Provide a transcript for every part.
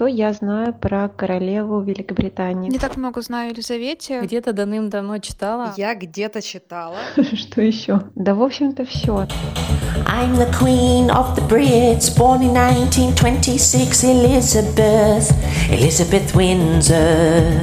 что я знаю про королеву Великобритании? Не так много знаю о Елизавете. Где-то давным-давно читала. Я где-то читала. Что еще? Да, в общем-то, все. I'm the queen of the Brits, born in 1926, Elizabeth, Elizabeth Windsor.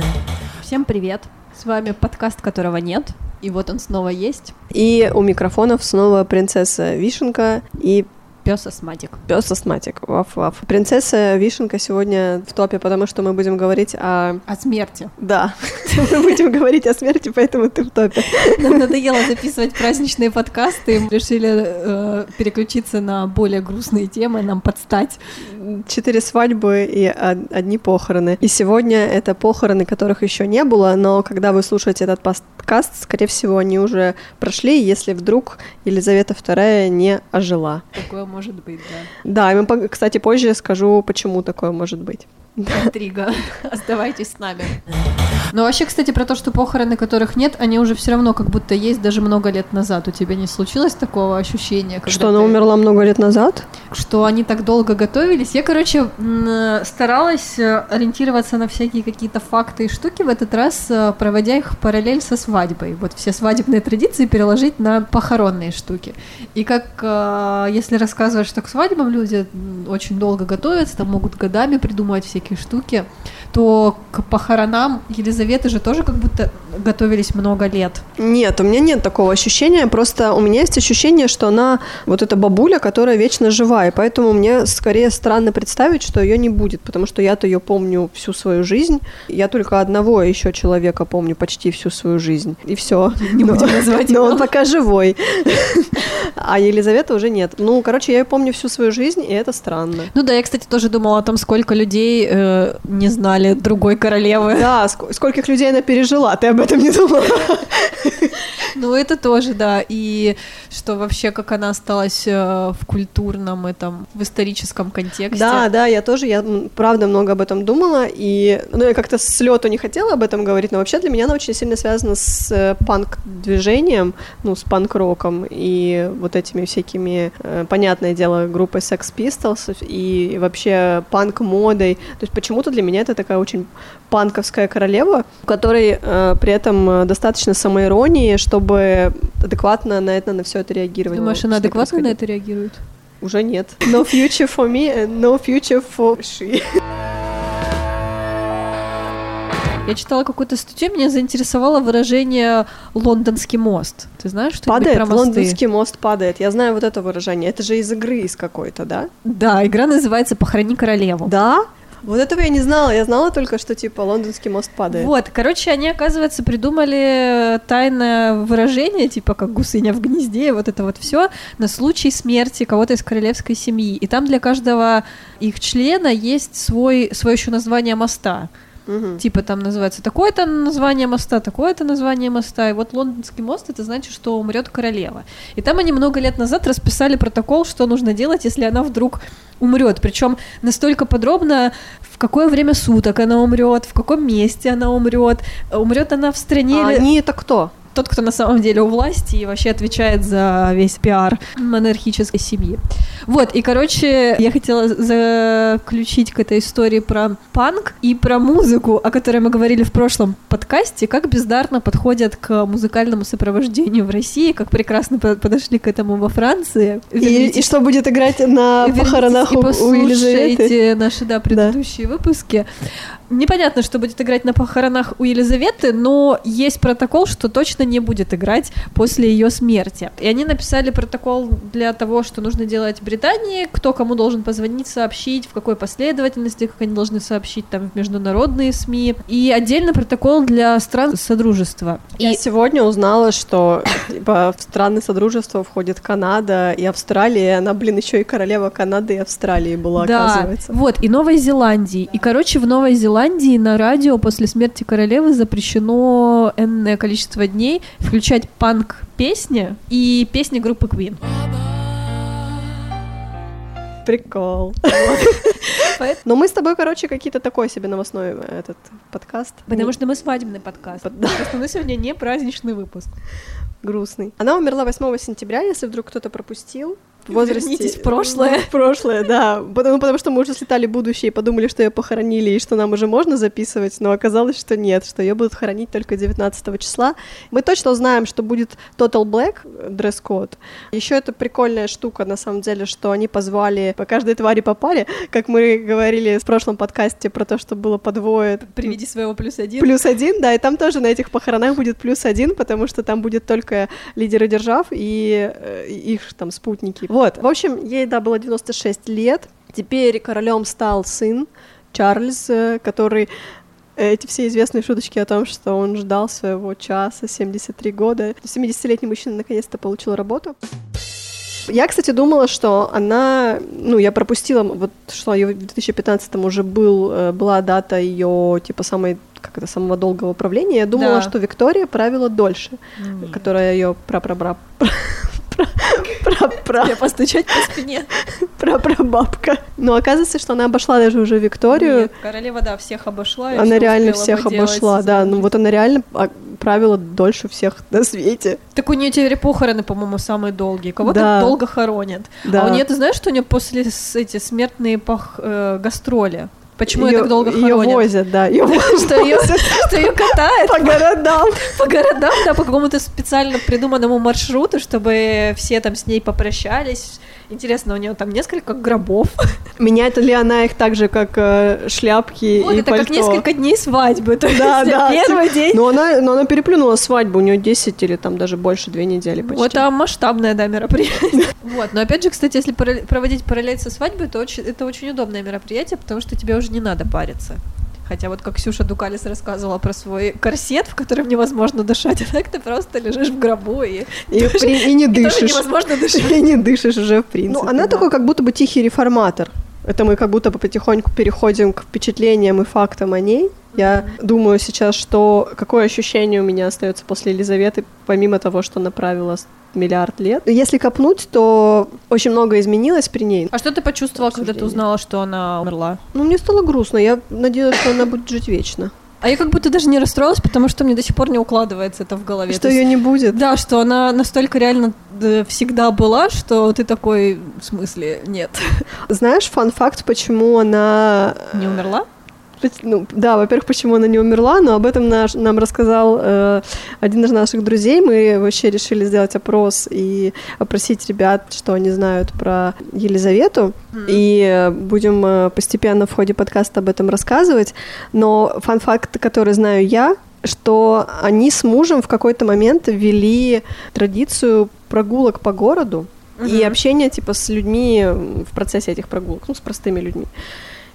Всем привет! С вами подкаст, которого нет, и вот он снова есть. И у микрофонов снова принцесса Вишенка и Пес астматик. Пес астматик. Ваф-ваф. Принцесса Вишенка сегодня в топе, потому что мы будем говорить о... О смерти. Да. Мы будем говорить о смерти, поэтому ты в топе. Нам надоело записывать праздничные подкасты, мы решили э, переключиться на более грустные темы, нам подстать. Четыре свадьбы и одни похороны. И сегодня это похороны, которых еще не было, но когда вы слушаете этот подкаст, скорее всего, они уже прошли, если вдруг Елизавета II не ожила. Такое может быть, да. Да, и мы, кстати, позже скажу, почему такое может быть. Интрига. Оставайтесь с нами. Но вообще, кстати, про то, что похороны, которых нет, они уже все равно как будто есть даже много лет назад. У тебя не случилось такого ощущения? Что она умерла много лет назад? Что они так долго готовились. Я, короче, старалась э, ориентироваться на всякие какие-то факты и штуки в этот раз, э, проводя их параллель со свадьбой. Вот все свадебные традиции переложить на похоронные штуки. И как, э, если рассказывать, что к свадьбам люди очень долго готовятся, там могут годами придумывать всякие штуки, то к похоронам Елизаветы же тоже как будто готовились много лет. Нет, у меня нет такого ощущения, просто у меня есть ощущение, что она вот эта бабуля, которая вечно жива, и поэтому мне скорее странно представить, что ее не будет, потому что я-то ее помню всю свою жизнь, я только одного еще человека помню почти всю свою жизнь, и все. Не будем называть Но он пока живой, а Елизавета уже нет. Ну, короче, я ее помню всю свою жизнь, и это странно. Ну да, я, кстати, тоже думала о том, сколько людей э, не знали другой королевы. Да, ск- скольких людей она пережила, ты об этом не думала? Ну, это тоже, да. И что вообще, как она осталась э, в культурном этом, в историческом контексте. Да, да, я тоже, я правда много об этом думала, и, ну, я как-то с лету не хотела об этом говорить, но вообще для меня она очень сильно связана с э, панк-движением, ну, с панк-роком, и вот этими всякими, э, понятное дело, группой Sex Pistols, и вообще панк-модой, то есть почему-то для меня это такая очень панковская королева, у которой э, при этом достаточно самоиронии, чтобы адекватно на это на все это реагировать. Думаешь, она адекватно на это реагирует? Уже нет. No future for me and no future for she. Я читала какую-то статью, меня заинтересовало выражение «лондонский мост». Ты знаешь, что падает, про мосты? лондонский мост падает. Я знаю вот это выражение. Это же из игры из какой-то, да? Да, игра называется «Похорони королеву». Да? Вот этого я не знала. Я знала только, что типа лондонский мост падает. Вот, короче, они, оказывается, придумали тайное выражение, типа как гусыня в гнезде, вот это вот все на случай смерти кого-то из королевской семьи. И там для каждого их члена есть свой, свое еще название моста. Угу. Типа там называется такое-то название моста, такое-то название моста. И вот лондонский мост это значит, что умрет королева. И там они много лет назад расписали протокол, что нужно делать, если она вдруг умрет. Причем настолько подробно, в какое время суток она умрет, в каком месте она умрет, умрет она в стране. А или... они это кто? Тот, кто на самом деле у власти и вообще отвечает за весь пиар монархической семьи. Вот, и, короче, я хотела заключить к этой истории про панк и про музыку, о которой мы говорили в прошлом подкасте, как бездарно подходят к музыкальному сопровождению в России, как прекрасно подошли к этому во Франции. И, и что будет играть на похоронах у, у Елизаветы. наши, да, предыдущие да. выпуски. Непонятно, что будет играть на похоронах у Елизаветы, но есть протокол, что точно не будет играть после ее смерти. И они написали протокол для того, что нужно делать в Британии, кто кому должен позвонить, сообщить, в какой последовательности, как они должны сообщить там в международные СМИ. И отдельно протокол для стран Содружества. Я и... сегодня узнала, что типа, в страны Содружества входит Канада и Австралия. Она, блин, еще и королева Канады и Австралии была, да, оказывается. Вот, и Новой Зеландии. И, короче, в Новой Зеландии Ирландии на радио после смерти королевы запрещено энное количество дней включать панк-песни и песни группы Queen. Прикол. Но мы с тобой, короче, какие-то такой себе новостной э, этот подкаст. Потому что мы свадебный подкаст. Просто мы сегодня не праздничный выпуск. Грустный. Она умерла 8 сентября, если вдруг кто-то пропустил. Возрасте... Вернитесь в прошлое. В прошлое, да. Потому, потому что мы уже слетали в будущее и подумали, что ее похоронили, и что нам уже можно записывать, но оказалось, что нет, что ее будут хоронить только 19 числа. Мы точно знаем, что будет Total Black дресс-код. Еще это прикольная штука, на самом деле, что они позвали по каждой твари по паре, как мы говорили в прошлом подкасте про то, что было по двое. Приведи своего плюс один. Плюс один, да, и там тоже на этих похоронах будет плюс один, потому что там будет только лидеры держав и э, их там спутники. Вот, в общем, ей, да, было 96 лет. Теперь королем стал сын Чарльз, э, который эти все известные шуточки о том, что он ждал своего часа 73 года. 70-летний мужчина наконец-то получил работу. Я, кстати, думала, что она, ну, я пропустила, вот что ее в 2015 уже был, э, была дата ее, типа, самой как это, самого долгого правления. Я думала, Да. что Виктория правила дольше, которая ее прапрабра... Пра-пра... постучать по спине. прапрабабка. Но оказывается, что она обошла даже уже Викторию. Нет, королева, да, всех обошла. Она реально всех обошла, да. Ну вот она реально правила дольше всех на свете. Так у нее теперь похороны, по-моему, самые долгие. Кого-то Да. долго хоронят. Да. А у нее, ты знаешь, что у нее после эти смертные пох- э, гастроли? Почему ее Её- так долго хоронят? возят, да. Ее Что ее, что ее катает по городам. по городам, да, по какому-то специально придуманному маршруту, чтобы все там с ней попрощались. Интересно, у нее там несколько гробов. Меняет ли она их так же, как э, шляпки Вот и это как пальто? несколько дней свадьбы. То Да, есть да. Первый день. Но она, но она переплюнула свадьбу, у нее 10 или там даже больше, две недели почти. Вот там масштабное, да, мероприятие. Вот, но опять же, кстати, если проводить параллель со свадьбой, то очень- это очень удобное мероприятие, потому что тебе уже не надо париться. Хотя вот как Ксюша Дукалис рассказывала про свой корсет, в котором невозможно дышать, а так ты просто лежишь в гробу и, И, тоже- при- и не и тоже дышишь. невозможно дышать. И не дышишь уже, в принципе. Ну, она да. такой, как будто бы тихий реформатор. Это мы как будто бы потихоньку переходим к впечатлениям и фактам о ней. Я думаю сейчас, что какое ощущение у меня остается после Елизаветы, помимо того, что она правила с- миллиард лет. Если копнуть, то очень много изменилось при ней. А что ты почувствовала, когда ты узнала, что она умерла? Ну, мне стало грустно. Я надеялась, что она будет жить вечно. А я как будто даже не расстроилась, потому что мне до сих пор не укладывается это в голове. Что То есть- ее не будет. Да, что она настолько реально да, всегда была, что ты такой, в смысле, нет. Знаешь, фан-факт, почему она... э, Не умерла? Ну, да, во-первых, почему она не умерла, но об этом наш, нам рассказал э, один из наших друзей. Мы вообще решили сделать опрос и опросить ребят, что они знают про Елизавету. И э, будем э, постепенно в ходе подкаста об этом рассказывать. Но фан-факт, который знаю я, что они с мужем в какой-то момент ввели традицию прогулок по городу и общения типа с людьми в процессе этих прогулок, ну, с простыми людьми.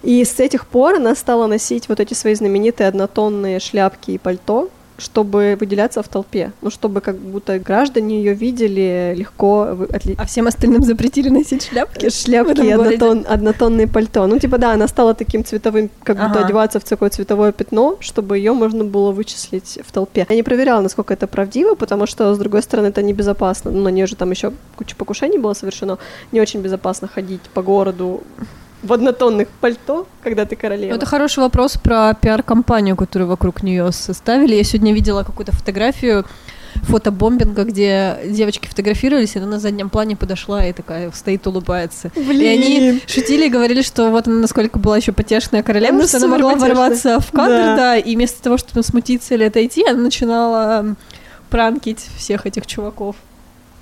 И с этих пор она стала носить вот эти свои знаменитые однотонные шляпки и пальто, чтобы выделяться в толпе. Ну, чтобы как будто граждане ее видели легко отли- А всем остальным запретили носить шляпки? шляпки в и однотон, однотонные пальто. Ну, типа, да, она стала таким цветовым, как будто Ага. одеваться в такое цветовое пятно, чтобы ее можно было вычислить в толпе. Я не проверяла, насколько это правдиво, потому что, с другой стороны, это небезопасно. Ну, на нее же там еще куча покушений было совершено. Не очень безопасно ходить по городу в однотонных пальто, когда ты королева. Это хороший вопрос про пиар-компанию, которую вокруг нее составили. Я сегодня видела какую-то фотографию фотобомбинга, где девочки фотографировались, и она на заднем плане подошла и такая стоит, улыбается. И они шутили и говорили, что вот она насколько была еще потешная королева, Она что она могла потешная. ворваться в кадр, Да. да. и вместо того, чтобы смутиться или отойти, она начинала пранкить всех этих чуваков.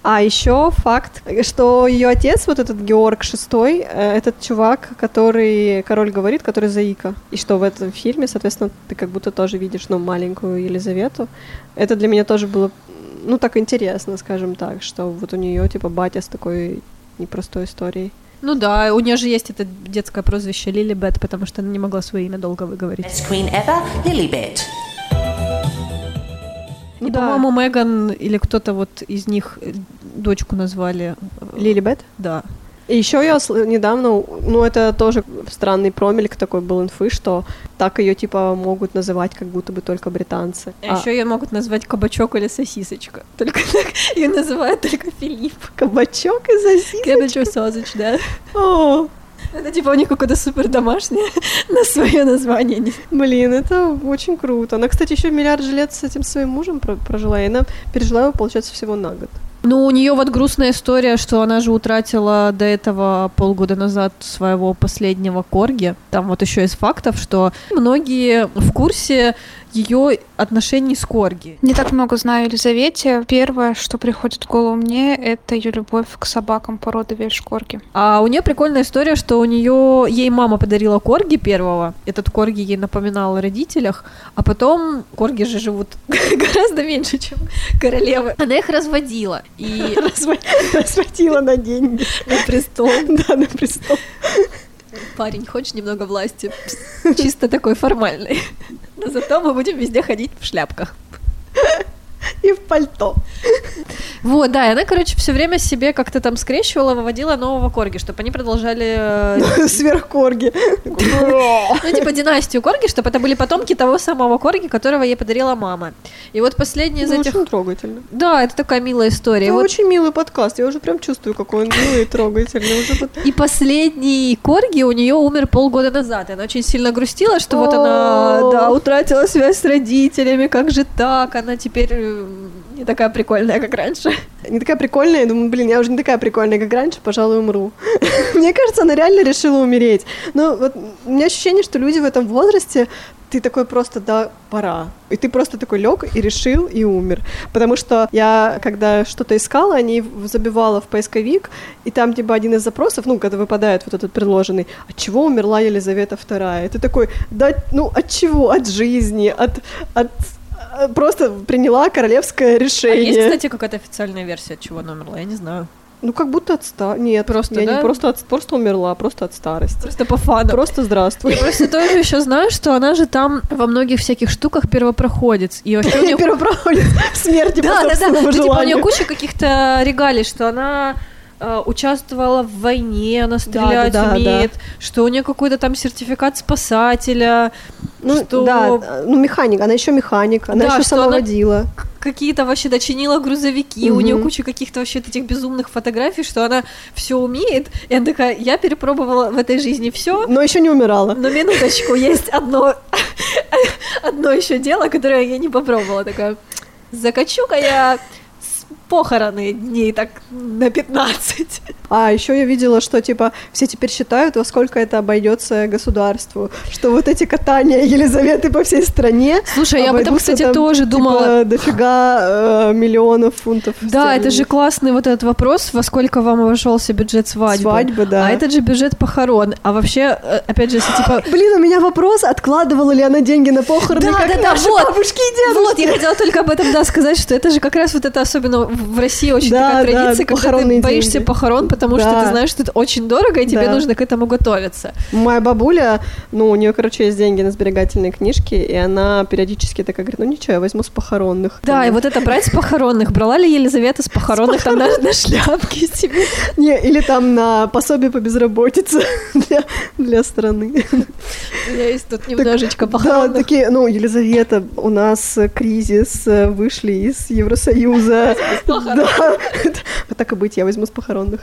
А еще факт, что ее отец, вот этот Георг VI, э, этот чувак, который король говорит, который заика. И что в этом фильме, соответственно, ты как будто тоже видишь, ну, маленькую Елизавету. Это для меня тоже было, ну, так интересно, скажем так, что вот у нее, типа, батя с такой непростой историей. Ну да, у нее же есть это детское прозвище Лили Бет, потому что она не могла свое имя долго выговорить. И, Да. по-моему, Меган или кто-то вот из них э, дочку назвали. Лили Бет? Да. И еще я недавно, ну это тоже странный промельк такой был инфы, что так ее типа могут называть как будто бы только британцы. А, еще ее могут назвать кабачок или сосисочка. Только так ее называют только Филипп. кабачок и сосиски. Кабачок sausage, да. О, Это типа у них какое-то супер домашнее на свое название. Блин, это очень круто. Она, кстати, еще миллиард же лет с этим своим мужем про- прожила, и она пережила его, получается, всего на год. Ну, у нее вот грустная история, что она же утратила до этого полгода назад своего последнего корги. Там вот еще из фактов, что многие в курсе ее отношений с Корги. Не так много знаю Елизавете. Первое, что приходит в голову мне, это ее любовь к собакам породы Вельшкорги. А у нее прикольная история, что у нее ей мама подарила Корги первого. Этот Корги ей напоминал о родителях, а потом Корги же живут гораздо меньше, чем королевы. Она их разводила. И Разводила на деньги. на престол. Да, на престол. Парень, хочешь немного власти? Чисто такой формальный. Но зато мы будем везде ходить в шляпках. И в пальто. Вот, да, и она, короче, все время себе как-то там скрещивала, выводила нового корги, чтобы они продолжали, э, Сверхкорги. ну, типа, династию корги, чтобы это были потомки того самого корги, которого ей подарила мама. И вот последний из Ну, этих... Очень трогательно. Да, это такая милая история. Это очень милый подкаст. Я уже прям чувствую, какой он милый и трогательный. И последний корги у нее умер полгода назад. И она очень сильно грустила, что вот она, да, утратила связь с родителями, как же так? Она теперь э, не такая прикольная, как раньше. Не такая прикольная. Я думаю, блин, я уже не такая прикольная, как раньше, пожалуй, умру. Мне кажется, она реально решила умереть. Но вот у меня ощущение, что люди в этом возрасте ты такой просто, да, пора. И ты просто такой лег и решил, и умер. Потому что я, когда что-то искала, они забивала в поисковик, и там, типа, один из запросов, ну, когда выпадает вот этот предложенный, от чего умерла Елизавета II? И ты такой, да, ну, от чего? От жизни, от... от Просто приняла королевское А решение. есть, кстати, какая-то официальная версия, от чего она умерла? Я не знаю. Ну, как будто от старости. Нет, Просто, я да? не просто, от... просто умерла, а просто от старости. Просто по фану. Просто здравствуй. Я просто тоже еще знаю, что она же там во многих всяких штуках первопроходец. И вообще у нее Первопроходец смерти Да, да, да. Ну, типа, у нее куча каких-то регалий, что она э, участвовала в войне, она стрелять да, да, умеет, что у нее какой-то там сертификат спасателя, Ну, что да, э, ну, механик, она еще механик, она Да, еще сама она- водила. какие-то вообще дочинила грузовики, у Мгм. нее куча каких-то вообще этих безумных фотографий, что она все умеет. И она такая, я перепробовала в этой жизни все, Но еще не умирала. но минуточку, есть одно, одно еще дело, которое я не попробовала. Такая, закачу-ка я похороны дней так на 15. А еще я видела, что типа все теперь считают, во сколько это обойдется государству, что вот эти катания Елизаветы по всей стране. Слушай, я об этом, кстати, там, тоже типа, думала. дофига э, миллионов фунтов. Да, это же классный вот этот вопрос, во сколько вам обошелся бюджет свадьбы. Свадьбы, да. А этот же бюджет похорон. А вообще, э, опять же, если типа Блин, у меня вопрос, откладывала ли она деньги на похороны, Да, как да, да, наши вот. бабушки и дедушки? Вот, я хотела только об этом, да, сказать, что это же как раз вот это особенно в России очень Да, такая да, традиция, когда ты похоронные боишься деньги. похорон, потому что Да. ты знаешь, что это очень дорого, и тебе Да. нужно к этому готовиться. Моя бабуля, ну, у нее, короче, есть деньги на сберегательные книжки, и она периодически такая говорит, ну ничего, я возьму с похоронных. Да, и вот это брать с похоронных. Брала ли Елизавета с похоронных там на, на шляпки себе? Не, или там на пособие по безработице для, для страны. У меня есть тут немножечко Да, похоронных. такие, ну, Елизавета, у нас кризис, э, вышли из Евросоюза. Да. Вот так и быть, я возьму с похоронных.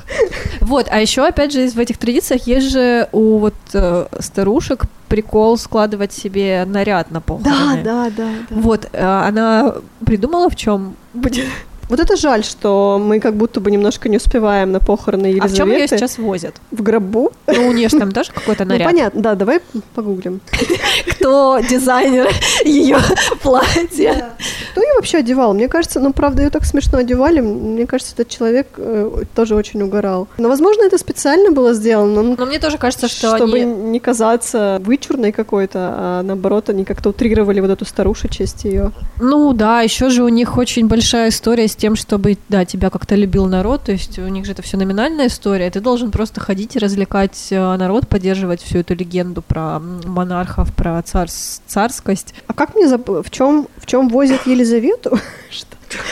Вот, а еще, опять же, в этих традициях есть же у вот э, старушек прикол складывать себе наряд на похороны. да, да. Вот, э, она придумала в чем будет. Вот это жаль, что мы как будто бы немножко не успеваем на похороны А в чем ее Елизаветы. сейчас возят? В гробу. Ну, у нее же там тоже какой-то Ну, наряд. понятно, да, давай погуглим. Кто дизайнер ее платья? Кто ее вообще одевал? Мне кажется, ну, правда, ее так смешно одевали. Мне кажется, этот человек э, тоже очень угорал. Но, возможно, это специально было сделано, ну, Но мне тоже кажется, что чтобы не казаться вычурной какой-то, а наоборот, они как-то утрировали вот эту старушечесть ее. Ну да, еще же у них очень большая история с тем, чтобы, да, тебя как-то любил народ, то есть у них же это все номинальная история, ты должен просто ходить и развлекать э, народ, поддерживать всю эту легенду про монархов, про царс- царскость. А как мне заб... в чем в чем возят Елизавету?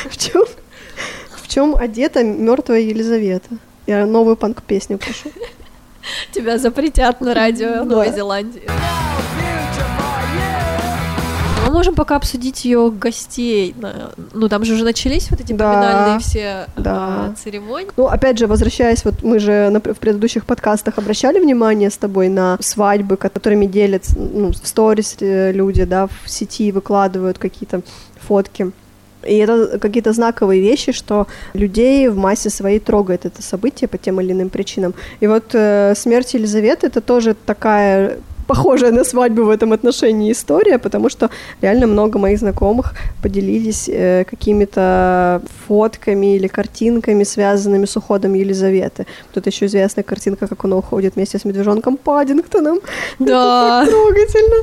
В чем в чем одета мертвая Елизавета? Я новую панк-песню прошу. Тебя запретят на радио. Новой Зеландии. Можем пока обсудить ее гостей. Ну, там же уже начались вот эти Да. поминальные все Да. а, церемонии. Ну, опять же, возвращаясь, вот мы же на- в предыдущих подкастах обращали внимание с тобой на свадьбы, которыми делятся, ну, в сторис э, люди, да, в сети выкладывают какие-то фотки. И это какие-то знаковые вещи, что людей в массе своей трогает это событие по тем или иным причинам. И вот э, смерть Елизаветы это тоже такая похожая на свадьбу в этом отношении история, потому что реально много моих знакомых поделились э, какими-то фотками или картинками, связанными с уходом Елизаветы. Тут еще известная картинка, как она уходит вместе с медвежонком Паддингтоном. Да. Это так трогательно.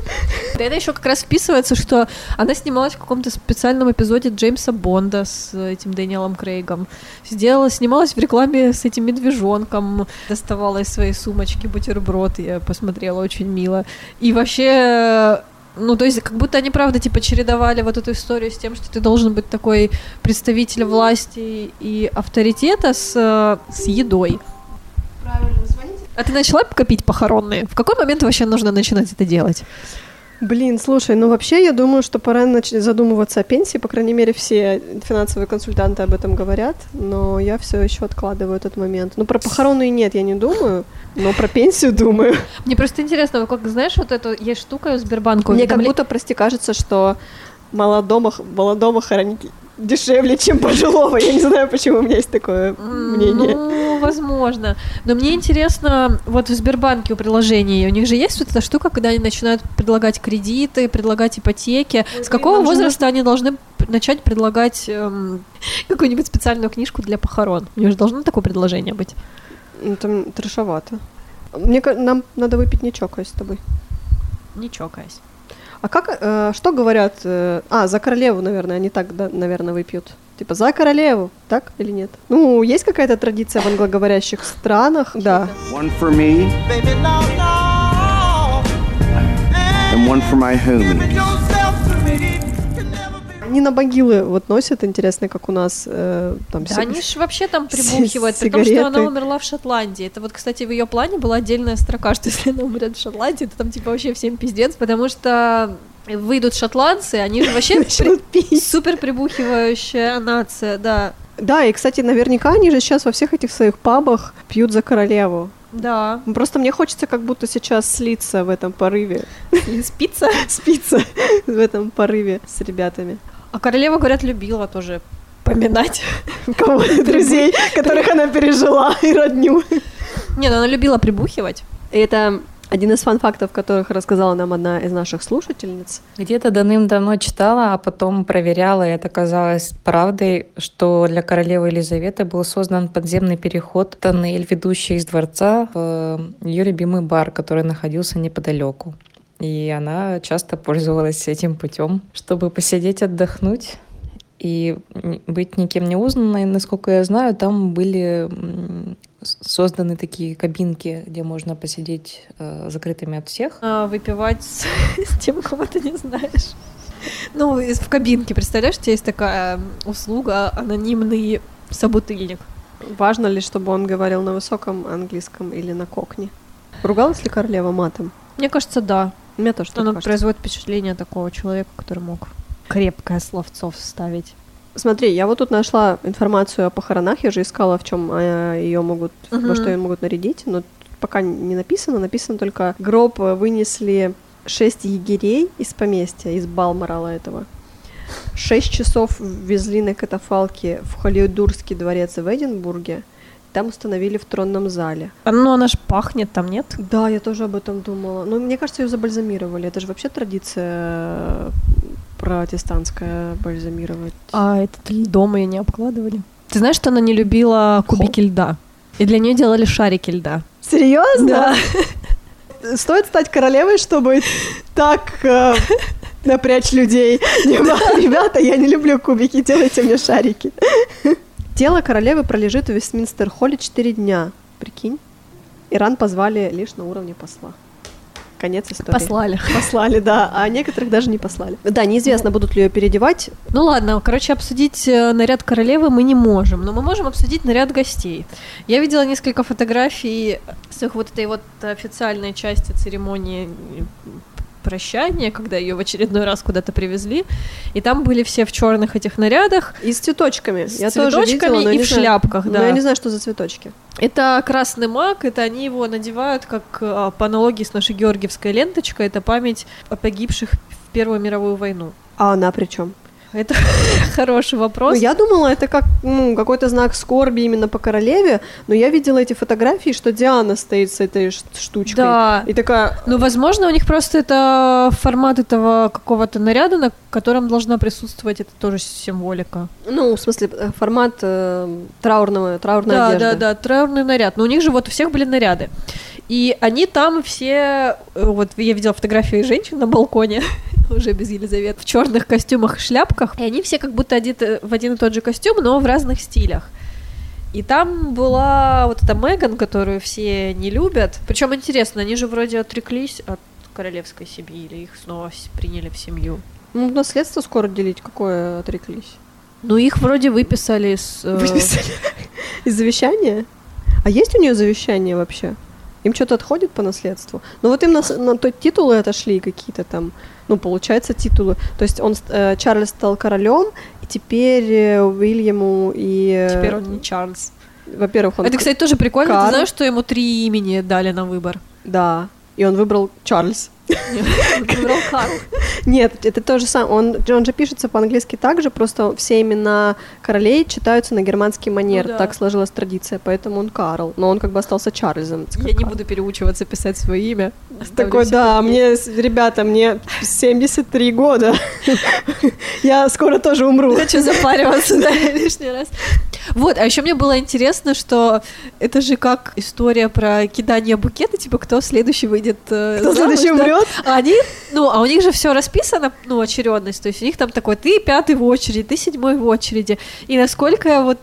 Да это еще как раз вписывается, что она снималась в каком-то специальном эпизоде Джеймса Бонда с этим Дэниелом Крейгом. Сделала, снималась в рекламе с этим медвежонком, доставала из своей сумочки бутерброд, я посмотрела, очень мило. И вообще ну, то есть, как будто они, правда, типа, чередовали вот эту историю с тем, что ты должен быть такой представитель власти и авторитета с, э, с едой. Правильно, звоните. А ты начала копить похоронные? В какой момент вообще нужно начинать это делать? Блин, слушай, ну вообще я думаю, что пора нач- задумываться о пенсии, по крайней мере, все финансовые консультанты об этом говорят, но я все еще откладываю этот момент. Ну, про похоронные нет, я не думаю, но про пенсию думаю. Мне просто интересно, как знаешь, вот эту есть штука в Сбербанке. Мне как будто, прости, кажется, что молодого, молодого хоронить дешевле, чем пожилого. Я не знаю, почему у меня есть такое мнение. Ну, возможно. Но мне интересно, вот в Сбербанке у приложений, у них же есть вот эта штука, когда они начинают предлагать кредиты, предлагать ипотеки. С какого возраста они должны начать предлагать эм, какую-нибудь специальную книжку для похорон? У них же должно такое предложение быть. Ну, там трешовато. Мне нам надо выпить не чокаясь с тобой. Не чокаясь. А как, э, что говорят? э, а, за королеву, наверное, они так, да, наверное, выпьют. Типа за королеву, так или нет? Ну, есть какая-то традиция в англоговорящих странах, да. One for me and one for my homies. Они на могилы вот носят, интересно, как у нас э, там Да, си- они ж вообще там прибухивают, при том, что она умерла в Шотландии. Это вот, кстати, в ее плане была отдельная строка, что если она умрет в Шотландии, то там типа вообще всем пиздец, потому что выйдут шотландцы, они же вообще пить. супер прибухивающая нация, да. Да, и, кстати, наверняка они же сейчас во всех этих своих пабах пьют за королеву. Да. Просто мне хочется как будто сейчас слиться в этом порыве, Спица. спиться в этом порыве с ребятами. А королева, говорят, любила тоже поминать. Кого друзей, которых она пережила, и родню. Не, ну она любила прибухивать. И это один из фан-фактов, которых рассказала нам одна из наших слушательниц. Где-то давным-давно читала, а потом проверяла, и это оказалось правдой, что для королевы Елизаветы был создан подземный переход, тоннель, ведущий из дворца в ее любимый бар, который находился неподалеку. И она часто пользовалась этим путем, чтобы посидеть, отдохнуть и быть никем не узнанной. Насколько я знаю, там были созданы такие кабинки, где можно посидеть э, закрытыми от всех. А, выпивать с, с тем, кого ты не знаешь. Ну, из- в кабинке, представляешь, у тебя есть такая услуга, анонимный собутыльник. Важно ли, чтобы он говорил на высоком английском или на кокне? Ругалась ли королева матом? Мне кажется, да. Мне тоже так Она кажется. производит впечатление такого человека, который мог крепкое словцо вставить. Смотри, я вот тут нашла информацию о похоронах, я же искала, в чем ее могут, во Мгм. что ее могут нарядить, но тут пока не написано, написано только гроб э, вынесли шесть егерей из поместья, из Балморала этого. Шесть часов везли на катафалке в Холидурский дворец в Эдинбурге, там установили в тронном зале. А, ну, она ж пахнет там, нет? Да, я тоже об этом думала. Но мне кажется, ее забальзамировали. Это же вообще традиция э, протестантская бальзамировать. А этот льдом ее не обкладывали? Ты знаешь, что она не любила кубики льда? И для нее делали шарики льда. Серьезно? Стоит стать королевой, чтобы так э, напрячь людей. Ребята, я не люблю кубики, делайте мне шарики. Тело королевы пролежит в Вестминстер-холле 4 дня. Прикинь. Иран позвали лишь на уровне посла. Конец истории. Послали. Послали, да, а некоторых даже не послали. Да, неизвестно, будут ли ее переодевать. Ну ладно, короче, обсудить э, наряд королевы мы не можем, но мы можем обсудить наряд гостей. Я видела несколько фотографий с их вот этой вот официальной части церемонии прощания, когда ее в очередной раз куда-то привезли, и там были все в черных этих нарядах, И с цветочками. С я тоже цветочками видела, но и в знаю- шляпках, но да. я не знаю, что за цветочки. Это красный маг, это они его надевают как э, по аналогии с нашей георгиевской ленточкой, это память о погибших в Первую мировую войну. А она при чем? Это хороший вопрос. Ну, я думала, это как ну, какой-то знак скорби именно по королеве, но я видела эти фотографии, что Диана стоит с этой штучкой. Да. И такая, Ну, возможно, у них просто это формат этого какого-то наряда, на котором должна присутствовать это тоже символика. ну, в смысле, э, формат э, траурного, траурной Да, одежды. да, да, траурный наряд. Но у них же вот у всех были наряды. И они там все, э, вот я видела фотографии женщин на балконе, уже без Елизавет, в черных костюмах и шляпках. И они все как будто одеты в один и тот же костюм, но в разных стилях. И там была вот эта Меган, которую все не любят. Причем интересно, они же вроде отреклись от королевской семьи или их снова приняли в семью. Ну, наследство скоро делить, какое отреклись? Ну, их вроде выписали с... э, Выписали. Из завещания? А есть у нее завещание вообще? Им что-то отходит по наследству? Ну вот им на, на то титулы отошли какие-то там, ну получается титулы. То есть он, э, Чарльз стал королем, и теперь э, Уильяму и... э, Теперь он не Чарльз. Во-первых, он... Это, кстати, тоже прикольно. Карл. Ты знаешь, что ему три имени дали на выбор? Да. И он выбрал Чарльз. Выбрал Карл. Нет, это то же самое. Он, он же пишется по-английски так же, просто все имена королей читаются на германский манер. Ну да. Так сложилась традиция, поэтому он Карл. Но он как бы остался Чарльзом. Я не буду переучиваться писать свое имя. Такой, да, мне, ребята, мне 73 года. Я скоро тоже умру. Хочу запариваться, да, лишний раз. Вот, а еще мне было интересно, что это же как история про кидание букета, типа кто следующий выйдет э, Кто замуж, следующий да? умрет? А они, ну, а у них же все расписано, ну, очередность, то есть у них там такой, ты пятый в очереди, ты седьмой в очереди, и насколько вот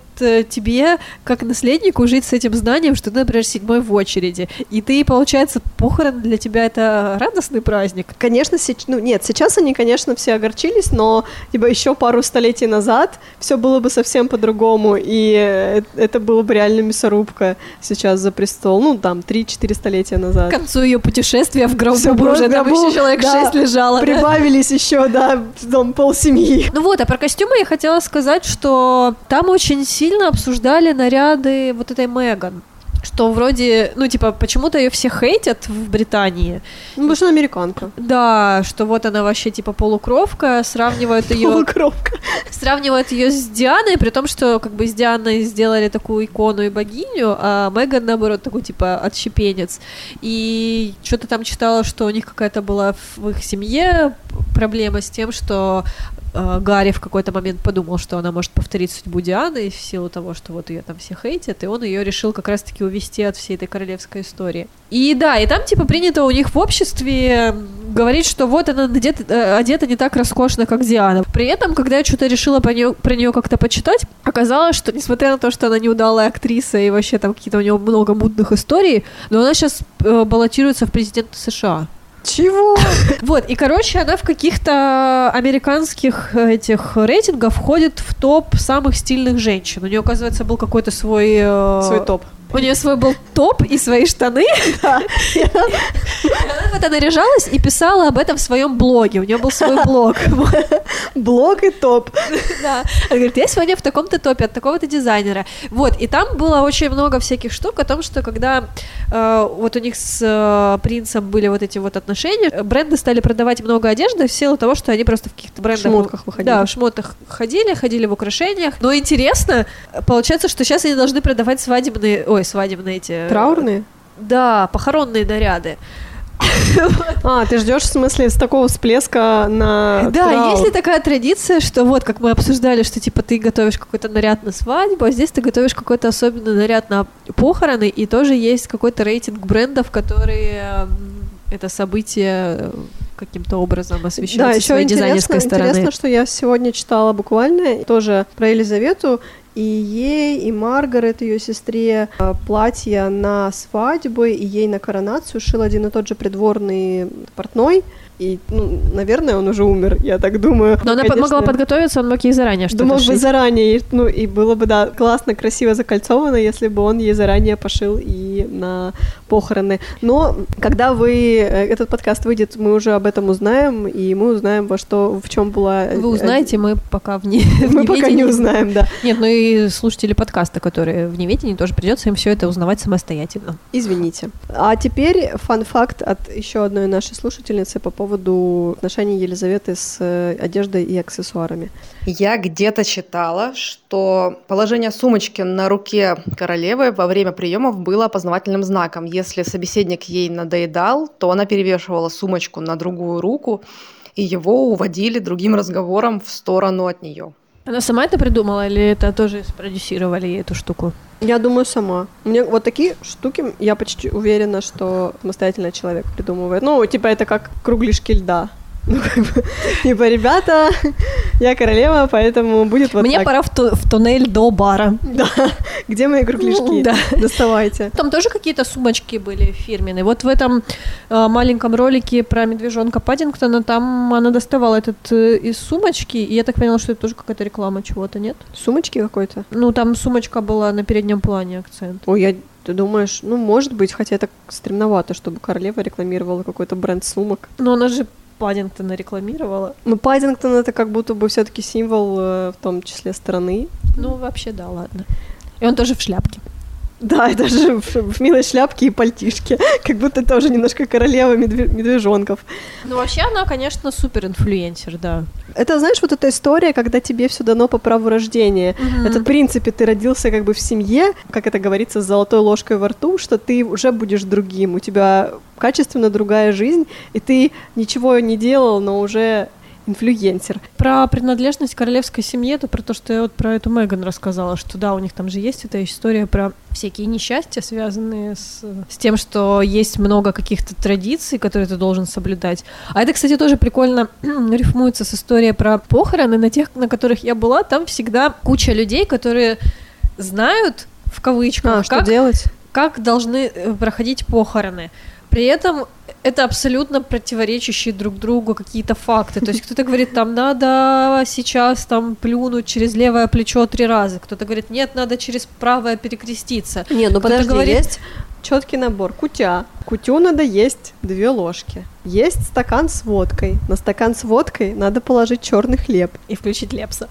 тебе, как наследнику, жить с этим знанием, что ты, например, седьмой в очереди, и ты, получается, похорон для тебя это радостный праздник. Конечно, сеч- ну нет, сейчас они, конечно, все огорчились, но типа еще пару столетий назад все было бы совсем по-другому, и э, это было бы реально мясорубка сейчас за престол, ну там 3-4 столетия К назад. концу ее путешествия в гробу уже там гробу, еще человек да, шесть лежало. да? Прибавились еще, да, там пол семьи. Ну вот, а про костюмы я хотела сказать, что там очень сильно обсуждали наряды вот этой Меган. Что вроде, ну, типа, почему-то ее все хейтят в Британии. Ну, потому что она американка. Да, что вот она вообще типа полукровка, сравнивают ее, Полукровка. сравнивают ее с Дианой, при том, что как бы с Дианой сделали такую икону и богиню, а Меган, наоборот, такой типа отщепенец. И что-то там читала, что у них какая-то была в их семье проблема с тем, что Гарри в какой-то момент подумал, что она может повторить судьбу Дианы в силу того, что вот ее там все хейтят, и он ее решил как раз-таки увести от всей этой королевской истории. И да, и там типа принято у них в обществе говорить, что вот она одета, э, одета не так роскошно, как Диана. При этом, когда я что-то решила про нее, про нее как-то почитать, оказалось, что несмотря на то, что она неудалая актриса и вообще там какие-то у нее много мутных историй, но она сейчас баллотируется в президенты США. Чего? Вот, и, короче, она в каких-то американских э, этих рейтингах входит в топ самых стильных женщин. У нее, оказывается, был какой-то свой... э, Свой топ. У нее свой был топ и свои штаны. Она в это наряжалась и писала об этом в своем блоге. У нее был свой блог. Блог и топ. да. Она говорит, я сегодня в таком-то топе от такого-то дизайнера. Вот, и там было очень много всяких штук о том, что когда э, вот у них с э, принцем были вот эти вот отношения, бренды стали продавать много одежды в силу того, что они просто в каких-то брендах... шмотках выходили. Да, в шмотах ходили, ходили в украшениях. Но интересно, получается, что сейчас они должны продавать свадебные... Ой, свадебные эти... Траурные? Да, похоронные наряды. А, ты ждешь, в смысле, с такого всплеска на Да, траур? есть ли такая традиция, что вот, как мы обсуждали, что типа ты готовишь какой-то наряд на свадьбу, а здесь ты готовишь какой-то особенный наряд на похороны, и тоже есть какой-то рейтинг брендов, которые м, это событие э, каким-то образом освещают Да, еще своей интересно, дизайнерской стороны. интересно, что я сегодня читала буквально тоже про Елизавету, и ей, и Маргарет, ее сестре, э, платье на свадьбу, и ей на коронацию шил один и тот же придворный портной. И, ну, наверное, он уже умер, я так думаю. Но она Конечно, могла подготовиться, он мог ей заранее что-то мог бы заранее, ну и было бы, да, классно, красиво закольцовано, если бы он ей заранее пошил и на похороны. Но когда вы, э, этот подкаст выйдет, мы уже об этом узнаем, и мы узнаем, во что, в чем была... э, Вы узнаете, мы пока в не Мы пока не узнаем, да. Нет, ну и и слушатели подкаста, которые в неведении, тоже придется им все это узнавать самостоятельно. Извините. А теперь фан-факт от еще одной нашей слушательницы по поводу отношений Елизаветы с э, одеждой и аксессуарами. Я где-то читала, что положение сумочки на руке королевы во время приемов было опознавательным знаком. Если собеседник ей надоедал, то она перевешивала сумочку на другую руку, и его уводили другим разговором в сторону от нее. Она сама это придумала или это тоже спродюсировали ей эту штуку? Я думаю, сама. Мне вот такие штуки, я почти уверена, что самостоятельно человек придумывает. Ну, типа это как кругляшки льда. Ну, как бы, типа, ребята, я королева, поэтому будет вот Мне так. пора в, ту- в туннель до бара. Да. Где мои кругляшки? Да. Доставайте. Там тоже какие-то сумочки были фирменные. Вот в этом э, маленьком ролике про медвежонка Паддингтона там она доставала этот э, из сумочки, и я так поняла, что это тоже какая-то реклама чего-то, нет? Сумочки какой-то? Ну, там сумочка была на переднем плане акцент. Ой, я ты думаешь, ну, может быть, хотя это стремновато, чтобы королева рекламировала какой-то бренд сумок. Но она же Паддингтона рекламировала. Ну, Паддингтон это как будто бы все-таки символ, э, в том числе страны. Ну, вообще, да, ладно. И он тоже в шляпке. Да, и даже в, в милой шляпке и пальтишке. Как будто тоже немножко королева медве- медвежонков. Ну, вообще, она, конечно, супер инфлюенсер, да. Это, знаешь, вот эта история, когда тебе все дано по праву рождения. Это, в принципе, ты родился как бы в семье, как это говорится, с золотой ложкой во рту, что ты уже будешь другим. У тебя качественно другая жизнь, и ты ничего не делал, но уже инфлюенсер. Про принадлежность королевской семье, это про то, что я вот про эту Меган рассказала, что да, у них там же есть эта история про всякие несчастья, связанные с, с тем, что есть много каких-то традиций, которые ты должен соблюдать. А это, кстати, тоже прикольно рифмуется с историей про похороны, на тех, на которых я была, там всегда куча людей, которые знают, в кавычках, А, что как, делать? как должны э, проходить похороны. При этом это абсолютно противоречащие друг другу какие-то факты. То есть кто-то говорит, там надо сейчас там плюнуть через левое плечо три раза, кто-то говорит, нет, надо через правое перекреститься. Не, ну подожди, говорит- есть четкий набор. Кутя. Кутю надо есть две ложки. Есть стакан с водкой. На стакан с водкой надо положить черный хлеб. И включить лепса.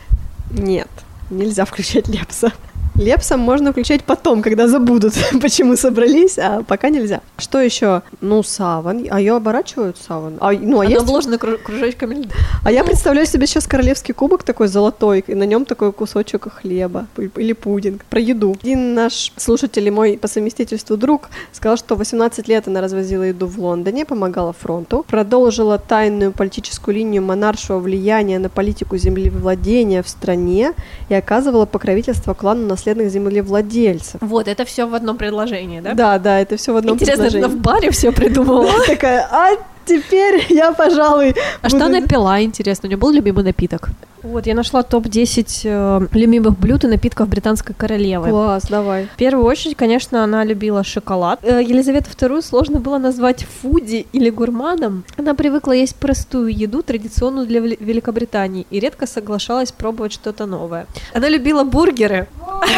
Нет, нельзя включать лепса. Лепса можно включать потом, когда забудут, почему собрались, а пока нельзя. Что еще? Ну, саван. А ее оборачивают саван. А, ну, а, Она есть... обложена кру- кружочками льда. а я представляю себе сейчас королевский кубок такой золотой, и на нем такой кусочек хлеба или- пудинг. Про еду. Один наш слушатель и мой по совместительству друг сказал, что 18 лет она развозила еду в Лондоне, помогала фронту, продолжила тайную политическую линию монаршего влияния на политику землевладения в стране и оказывала покровительство клану наследных землевладельцев. Вот, это все в одном предложении, да? Да, да, это все в одном Интересно, она предложении. в баре все придумала. Такая, а теперь я, пожалуй, А что она пила, интересно? У нее был любимый напиток? Вот, я нашла топ-10 э, любимых блюд и напитков британской королевы. Класс, давай. В первую очередь, конечно, она любила шоколад. Э, Елизавету II сложно было назвать фуди или гурманом. Она привыкла есть простую еду, традиционную для Вели- Великобритании, и редко соглашалась пробовать что-то новое. Она любила бургеры.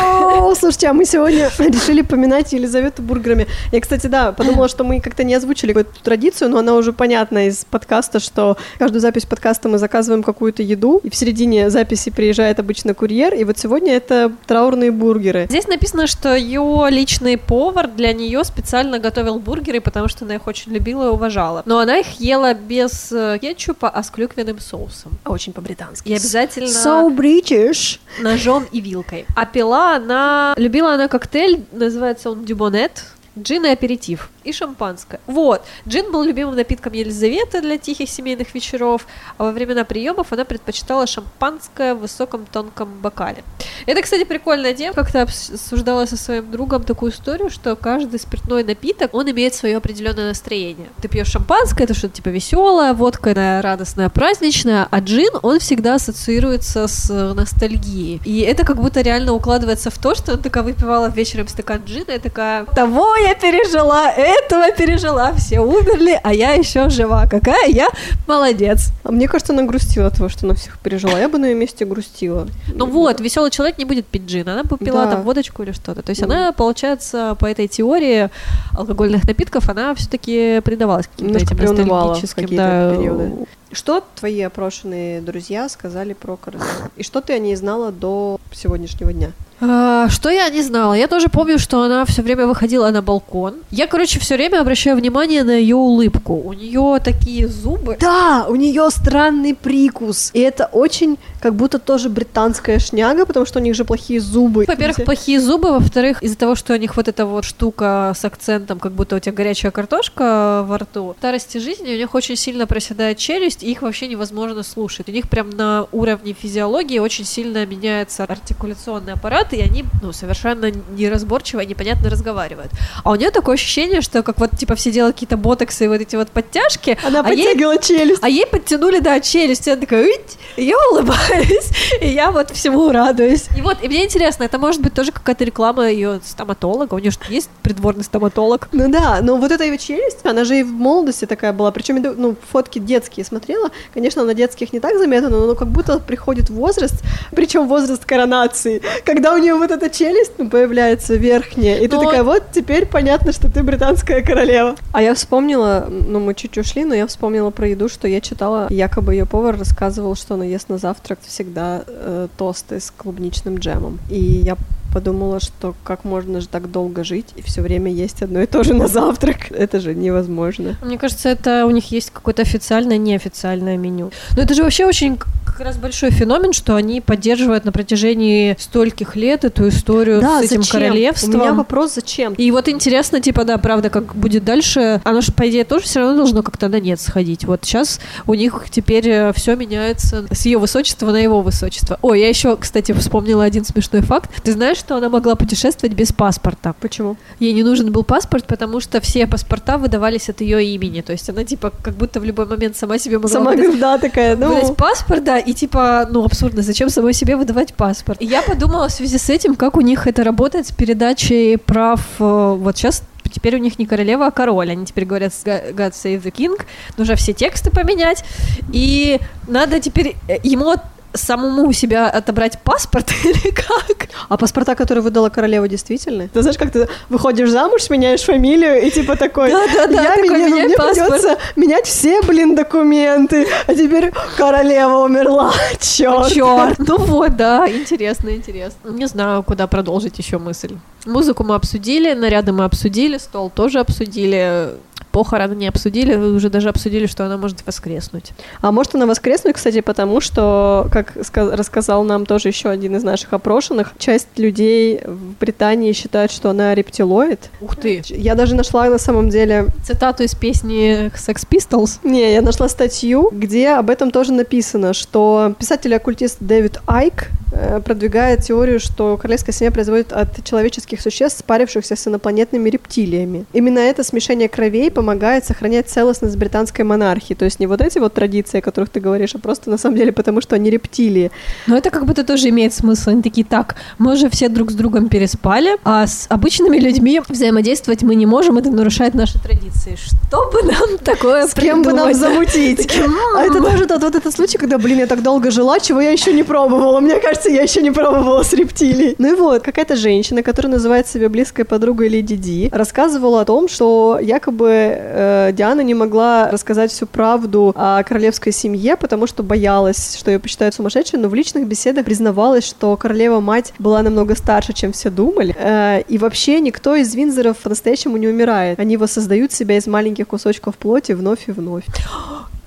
О, слушайте, а мы сегодня решили поминать Елизавету бургерами. Я, кстати, да, подумала, что мы как-то не озвучили эту традицию, но она уже понятна из подкаста, что каждую запись подкаста мы заказываем какую-то еду, и в середине записи приезжает обычно курьер, и вот сегодня это траурные бургеры. Здесь написано, что ее личный повар для нее специально готовил бургеры, потому что она их очень любила и уважала. Но она их ела без э, кетчупа, а с клюквенным соусом. Очень по-британски. И обязательно So British. ножом и вилкой. А пила она... Любила она коктейль, называется он дюбонет, джин и аперитив, и шампанское. Вот. Джин был любимым напитком Елизаветы для тихих семейных вечеров, а во времена приемов она предпочитала шампанское в высоком тонком бокале. Это, кстати, прикольная тема. Как-то обс- обсуждала со своим другом такую историю, что каждый спиртной напиток, он имеет свое определенное настроение. Ты пьешь шампанское, это что-то типа веселое, водка она радостная, праздничная, а джин, он всегда ассоциируется с э, ностальгией. И это как будто реально укладывается в то, что она такая выпивала вечером стакан джина, и такая, того я пережила, этого пережила, все умерли, а я еще жива. Какая я молодец. А мне кажется, она грустила от того, что она всех пережила. Я бы на ее месте грустила. Ну вот, веселый человек не будет пить джин, она бы пила Да. там водочку или что-то. То есть Ну. она, получается, по этой теории алкогольных напитков, она все-таки предавалась каким-то этим ностальгическим да, периоды. Что твои опрошенные друзья сказали про королеву? И что ты о ней знала до сегодняшнего дня. А, Что я не знала? Я тоже помню, что она все время выходила на балкон. Я, короче, все время обращаю внимание на ее улыбку. У нее такие зубы. Да, у нее странный прикус. И это очень как будто тоже британская шняга, потому что у них же плохие зубы. Во-первых, плохие зубы, во-вторых, из-за того, что у них вот эта вот штука с акцентом, как будто у тебя горячая картошка во рту, в старости жизни у них очень сильно проседает челюсть, и их вообще невозможно слушать. У них прям на уровне физиологии очень сильно меняется артикуляционный аппарат, и они, ну, совершенно неразборчиво и непонятно разговаривают. А у нее такое ощущение, что как вот, типа, все делают какие-то ботоксы и вот эти вот подтяжки, Она а ей подтягивала челюсть. а ей подтянули, да, челюсть, и она такая, «Ить!» и я улыбаюсь, и я вот всему радуюсь. И вот, и мне интересно, это может быть тоже какая-то реклама ее стоматолога, у нее же есть придворный стоматолог. Ну да, но вот эта ее челюсть, она же и в молодости такая была, причем ну, фотки детские смотрела, конечно, на детских не так заметно, но как будто приходит возраст, причем возраст коронации, когда у нее вот эта челюсть ну, появляется верхняя, и ты Ну, такая, вот теперь понятно, что ты британская королева. А я вспомнила, ну мы чуть ушли, но я вспомнила про еду, что я читала, якобы ее повар рассказывал, что она ест на завтрак всегда э, тосты с клубничным джемом, и я подумала, что как можно же так долго жить и все время есть одно и то же на завтрак. Это же невозможно. Мне кажется, это у них есть какое-то официальное, неофициальное меню. Но это же вообще очень как раз большой феномен, что они поддерживают на протяжении стольких лет эту историю с этим зачем? королевством. У меня вопрос, зачем? И вот интересно, типа, да, правда, как будет дальше. Оно же, по идее, тоже все равно должно как-то на нет сходить. Вот сейчас у них теперь все меняется с ее высочества на его высочество. Ой, я еще, кстати, вспомнила один смешной факт. Ты знаешь, что она могла путешествовать без паспорта? Почему? Ей не нужен был паспорт, потому что все паспорта выдавались от ее имени. То есть она, типа, как будто в любой момент сама себе могла Сама выдать да, такая, ну... выдать паспорт, да, и типа, ну, абсурдно, зачем самой себе выдавать паспорт? И я подумала в связи с этим, как у них это работает с передачей прав, э, вот сейчас Теперь у них не королева, а король. Они теперь говорят «God save the king». Нужно все тексты поменять. И надо теперь э, ему самому у себя отобрать паспорт или как? А паспорта, которые выдала королева, действительно? Ты знаешь, как ты выходишь замуж, меняешь фамилию и типа такой... Да-да-да, я такой, меня- меняй мне паспорт». придется менять все, блин, документы. А теперь королева умерла. Черт. Черт, ну вот, да, интересно, интересно. Не знаю, куда продолжить еще мысль. Музыку мы обсудили, наряды мы обсудили, стол тоже обсудили, похороны не обсудили, уже даже обсудили, что она может воскреснуть. А может она воскреснуть, кстати, потому что, как ска- рассказал нам тоже еще один из наших опрошенных, часть людей в Британии считают, что она рептилоид. Ух ты. Я даже нашла на самом деле Цитату из песни Sex Pistols. Не, я нашла статью, где об этом тоже написано, что писатель-оккультист Дэвид Айк э, продвигает теорию, что королевская семья производит от человеческих существ, спарившихся с инопланетными рептилиями. Именно это смешение кровей помогает сохранять целостность британской монархии. То есть не вот эти вот традиции, о которых ты говоришь, а просто на самом деле потому, что они рептилии. Но это как будто тоже имеет смысл. Они такие, так, мы же все друг с другом переспали, а с обычными людьми взаимодействовать мы не можем, это нарушает наши традиции. Что бы нам такое С кем бы нам замутить? А это тоже тот вот этот случай, когда, блин, я так долго жила, чего я еще не пробовала. Мне кажется, я еще не пробовала с рептилией. Ну и вот, какая-то женщина, которая называет себя близкой подругой Леди Ди, рассказывала о том, что якобы э, Диана не могла рассказать всю правду о королевской семье, потому что боялась, что ее посчитают сумасшедшей, но в личных беседах признавалась, что королева-мать была намного старше, чем все думали. Э, и вообще никто из Винзоров по-настоящему не умирает. Они воссоздают себя из маленьких кусочков плоти вновь и вновь.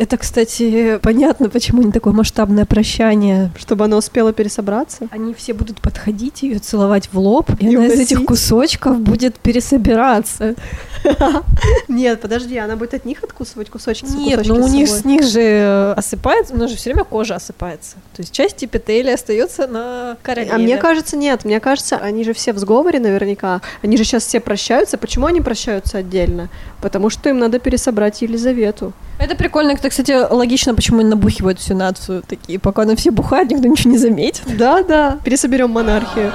Это, кстати, понятно, почему не такое масштабное прощание. Чтобы она успела пересобраться. Они все будут подходить ее, целовать в лоб, и, И она из уносить. этих кусочков будет пересобираться. Нет, подожди, она будет от них откусывать кусочки Нет, ну у них с них же э, осыпается, у нас же все время кожа осыпается. То есть часть эпителия остается на королеве. А мне кажется, нет. Мне кажется, они же все в сговоре наверняка. Они же сейчас все прощаются. Почему они прощаются отдельно? Потому что им надо пересобрать Елизавету. Это прикольно, это, кстати, логично, почему они набухивают всю нацию такие, пока на все бухают, никто ничего не заметит. Да, да. Пересоберем монархию.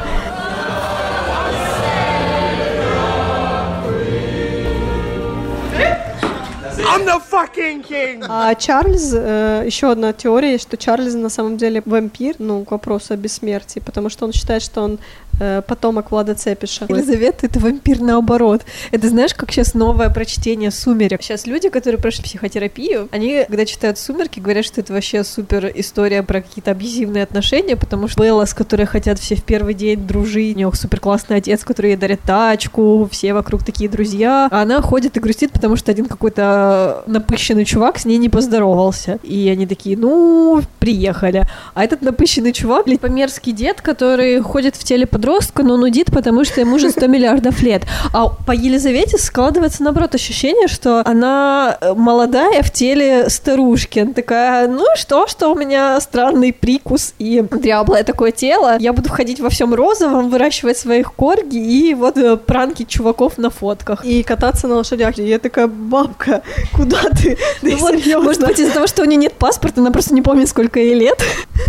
I'm the fucking king! А Чарльз, э, еще одна теория что Чарльз на самом деле вампир, ну, к вопросу о бессмертии, потому что он считает, что он э, потомок Влада Цепиша. Елизавета это вампир наоборот. Это знаешь, как сейчас новое прочтение «Сумерек». Сейчас люди, которые прошли психотерапию, они, когда читают «Сумерки», говорят, что это вообще супер история про какие-то абьюзивные отношения, потому что Белла, с которой хотят все в первый день дружить, у нее супер классный отец, который ей дарит тачку, все вокруг такие друзья, а она ходит и грустит, потому что один какой-то напыщенный чувак с ней не поздоровался. И они такие, ну, приехали. А этот напыщенный чувак, блин, померский дед, который ходит в теле подростка, но нудит, потому что ему уже 100 миллиардов лет. А по Елизавете складывается, наоборот, ощущение, что она э, молодая в теле старушки. Она такая, ну что, что у меня странный прикус и дряблое такое тело. Я буду ходить во всем розовом, выращивать своих корги и вот э, пранки чуваков на фотках. И кататься на лошадях. И я такая, бабка, куда ты? Ты Ну вот, может быть, из-за того, что у нее нет паспорта, она просто не помнит, сколько ей лет.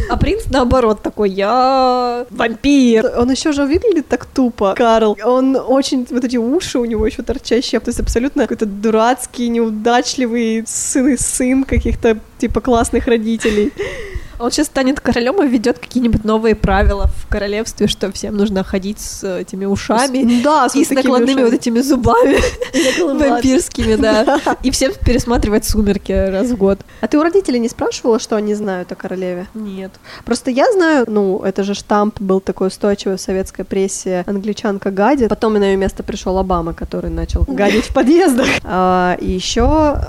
А принц, наоборот, такой, я вампир. Он еще же выглядит так тупо, Карл. Он очень, вот эти уши у него еще торчащие, то есть абсолютно какой-то дурацкий, неудачливый сын и сын каких-то типа классных родителей. Он сейчас станет королем и введет какие-нибудь новые правила в королевстве, что всем нужно ходить с этими ушами. Да, и с накладными ушами. вот этими зубами вампирскими, да. И всем пересматривать «Сумерки» раз в год. А ты у родителей не спрашивала, что они знают о королеве? Нет. Просто я знаю, ну, это же штамп был такой устойчивый в советской прессе, англичанка гадит. Потом на ее место пришел Обама, который начал гадить в подъездах. А, И еще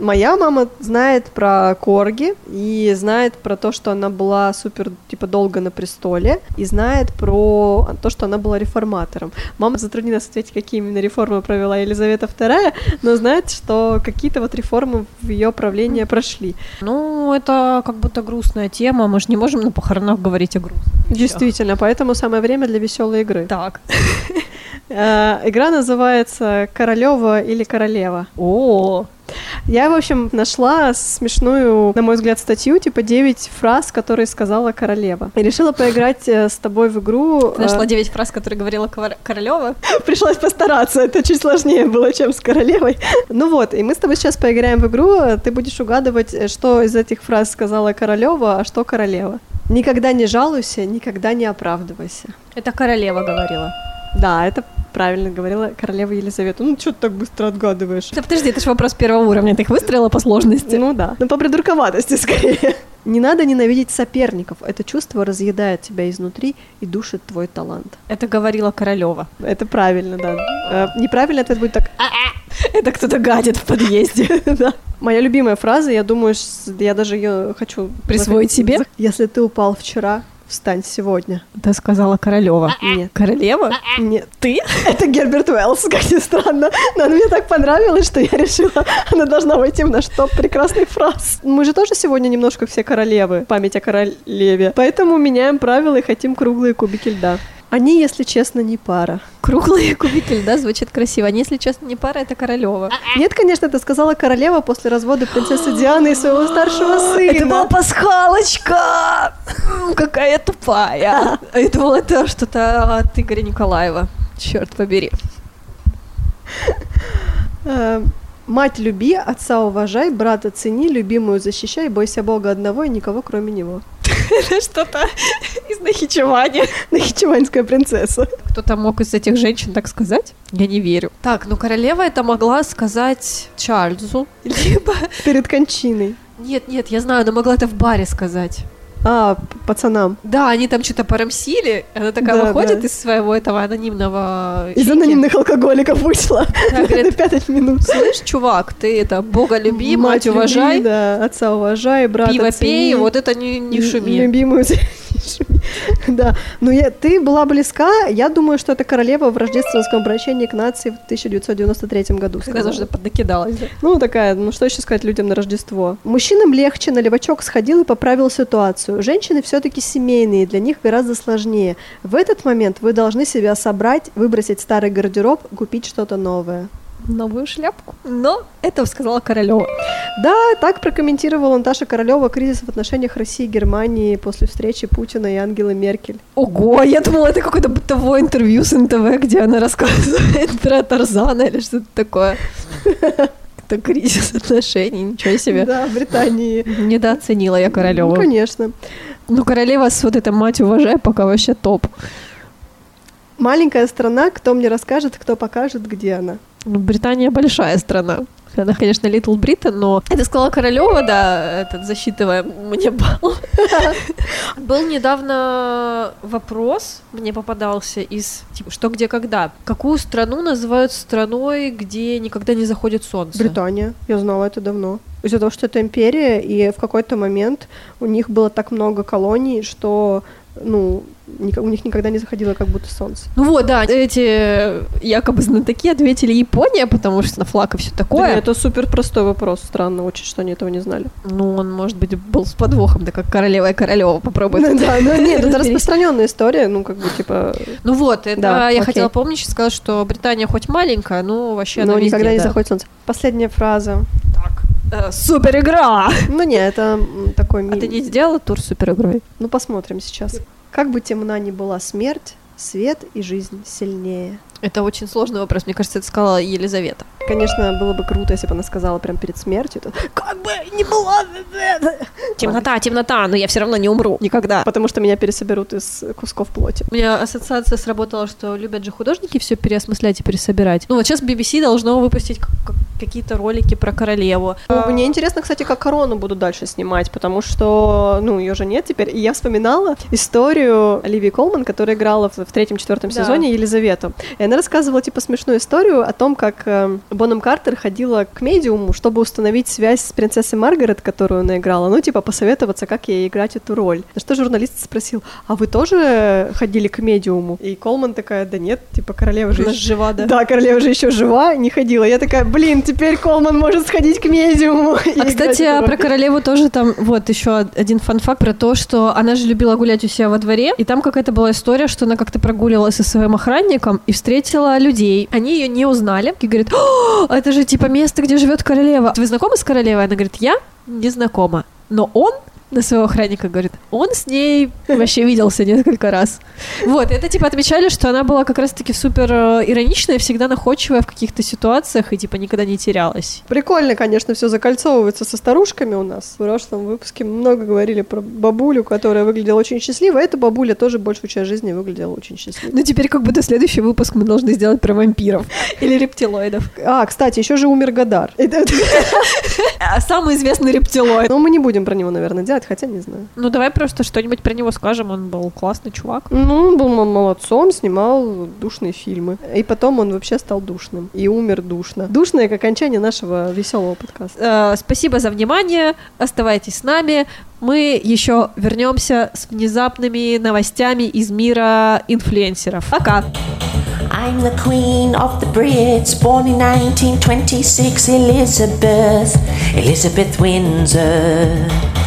моя мама знает про Корги и знает про то, что она была супер, типа, долго на престоле, и знает про то, что она была реформатором. Мама затруднилась ответить, какие именно реформы провела Елизавета II, но знает, что какие-то вот реформы в ее правлении прошли. Ну, это как будто грустная тема, мы же не можем на похоронах говорить о вещах. Действительно, поэтому самое время для веселой игры. Так. Э, Игра называется Королева или Королева. О, Я, в общем, нашла смешную, на мой взгляд, статью, типа 9 фраз, которые сказала королева. И решила поиграть э, с тобой в игру. ты нашла э, 9 фраз, которые говорила Королева. Пришлось постараться, это чуть сложнее было, чем с королевой. Ну вот, и мы с тобой сейчас поиграем в игру, ты будешь угадывать, э, что из этих фраз сказала королева, а что королева. Никогда не жалуйся, никогда не оправдывайся. Это Королева говорила. Да, это правильно говорила королева Елизавета. Ну, что ты так быстро отгадываешь? Да подожди, это же вопрос первого уровня, ты их выстроила по сложности. Ну да. Ну, по придурковатости скорее. Не надо ненавидеть соперников. Это чувство разъедает тебя изнутри и душит твой талант. Это говорила Королева. Это правильно, да. Э, Неправильный ответ будет так. Это кто-то гадит в подъезде. Да. Моя любимая фраза, я думаю, я даже ее хочу Присвоить себе? Если ты упал вчера, встань сегодня. Это сказала Королева. Нет. Королева? Нет. Ты? Это Герберт Уэллс, как ни странно. Но она мне так понравилась, что я решила, она должна войти в наш топ прекрасных фраз. Мы же тоже сегодня немножко все королевы, память о королеве. Поэтому меняем правила и хотим круглые кубики льда. Они, если честно, не пара. Круглые кубики льда звучит красиво. Они, если честно, не пара, это Королева. Нет, конечно, это сказала королева после развода принцессы Дианы и своего старшего сына. Это была пасхалочка! Какая тупая. Я думала, это что-то от Игоря Николаева. Черт побери. Мать люби, отца уважай, брата цени, любимую защищай, бойся Бога одного и никого кроме него. Это что-то из Нахичевани. Нахичеванская принцесса. Кто-то мог из этих женщин так сказать? Я не верю. Так, ну королева это могла сказать Чарльзу. Либо... Перед кончиной. Нет, нет, я знаю, она могла это в баре сказать. А, пацанам. Да, они там что-то порамсили. Она такая Да, выходит да. из своего этого анонимного... Из чики. анонимных алкоголиков вышла Да, на говорит, пять минут. Слышь, чувак, ты это Бога люби, мать, люби, уважай, да, отца уважай, брата пиво цени, пей, вот это не, не шуми. Любимую не шуми. Да, но я, ты была близка. Я думаю, что это королева в рождественском обращении к нации в 1993 году. Когда сказала. уже поднакидалась. да. Ну, такая, ну что еще сказать людям на Рождество? Мужчинам легче, на левачок сходил и поправил ситуацию. Женщины все-таки семейные, для них гораздо сложнее. В этот момент вы должны себя собрать, выбросить старый гардероб, купить что-то новое. Новую шляпку. Но это сказала Королева. Да, так прокомментировала Наташа Королева кризис в отношениях России и Германии после встречи Путина и Ангелы Меркель. Ого, я думала, это какое-то бытовое интервью с НТВ, где она рассказывает про Тарзана или что-то такое. Это кризис отношений, ничего себе. Да, в Британии. Недооценила я Ну, королеву. конечно. Ну, королева с вот этой мать уважай, пока вообще топ. Маленькая страна, кто мне расскажет, кто покажет, где она. Ну, Британия большая страна. Она, конечно, Литл Брита, но... Это сказала Королева, да, этот, засчитывая мне балл. Был недавно вопрос, мне попадался из, типа, что, где, когда. Какую страну называют страной, где никогда не заходит солнце? Британия. Я знала это давно. Из-за того, что это империя, и в какой-то момент у них было так много колоний, что ну, у них никогда не заходило как будто солнце. Ну вот, да, эти якобы знатоки ответили Япония, потому что на флаг и все такое. Да, это супер простой вопрос. Странно очень, что они этого не знали. Ну, он, может быть, был с подвохом, да как королева и королева попробуй. Ну да, ну нет, это распространенная история, ну как бы типа, Ну вот, это Да, я окей. хотела помнить, сказать, что Британия хоть маленькая, но вообще но она везде, никогда не да. заходит солнце. Последняя фраза. Э, супер игра! Ну не, это такой А ты не сделала тур супер игрой? Ну посмотрим сейчас. Как бы темна ни была смерть, свет и жизнь сильнее. Это очень сложный вопрос. Мне кажется, это сказала Елизавета. Конечно, было бы круто, если бы она сказала прям перед смертью. то, как бы не была... Темнота, темнота, но я все равно не умру. Никогда. Потому что меня пересоберут из кусков плоти. У меня ассоциация сработала, что любят же художники все переосмыслять и пересобирать. Ну вот сейчас BBC должно выпустить какие-то ролики про королеву. Ну, Мне интересно, кстати, как корону будут дальше снимать, потому что, ну, ее же нет теперь. И я вспоминала историю Оливии Колман, которая играла в, в третьем-четвертом Да. сезоне Елизавету. И она рассказывала, типа, смешную историю о том, как э, Бонном Картер ходила к медиуму, чтобы установить связь с принцессой Маргарет, которую она играла, ну, типа, посоветоваться, как ей играть эту роль. На что журналист спросил, а вы тоже ходили к медиуму? И Колман такая, да нет, типа, королева же Она ещё- жива, да? Да, королева же еще жива, не ходила. Я такая, блин, теперь Колман может сходить к медиуму. А, кстати, роль». про королеву тоже там, вот еще один фан-факт про то, что она же любила гулять у себя во дворе, и там какая-то была история, что она как-то прогуливалась со своим охранником и встретила людей. Они ее не узнали и говорят, «О, это же типа место, где живет королева. Вы знакомы с королевой? Она говорит, я не знакома. Но он на своего охранника говорит, он с ней вообще виделся несколько раз. Вот, это типа отмечали, что она была как раз-таки супер э, ироничная, всегда находчивая в каких-то ситуациях и типа никогда не терялась. Прикольно, конечно, все закольцовывается со старушками у нас. В прошлом выпуске много говорили про бабулю, которая выглядела очень счастливо. Эта бабуля тоже большую часть жизни выглядела очень счастливо. Ну, теперь как будто следующий выпуск мы должны сделать про вампиров или рептилоидов. А, кстати, еще же умер Гадар. А самый известный рептилоид. Но мы не будем про него, наверное, делать, хотя не знаю. Ну, давай просто что-нибудь про него скажем. Он был классный чувак. Ну, он был молодцом, снимал душные фильмы. И потом он вообще стал душным. И умер душно. Душное к окончанию нашего веселого подкаста. Э, спасибо за внимание. Оставайтесь с нами. Мы еще вернемся с внезапными новостями из мира инфлюенсеров. Пока! I'm the queen of the Brits, born in 1926, Elizabeth, Elizabeth Windsor.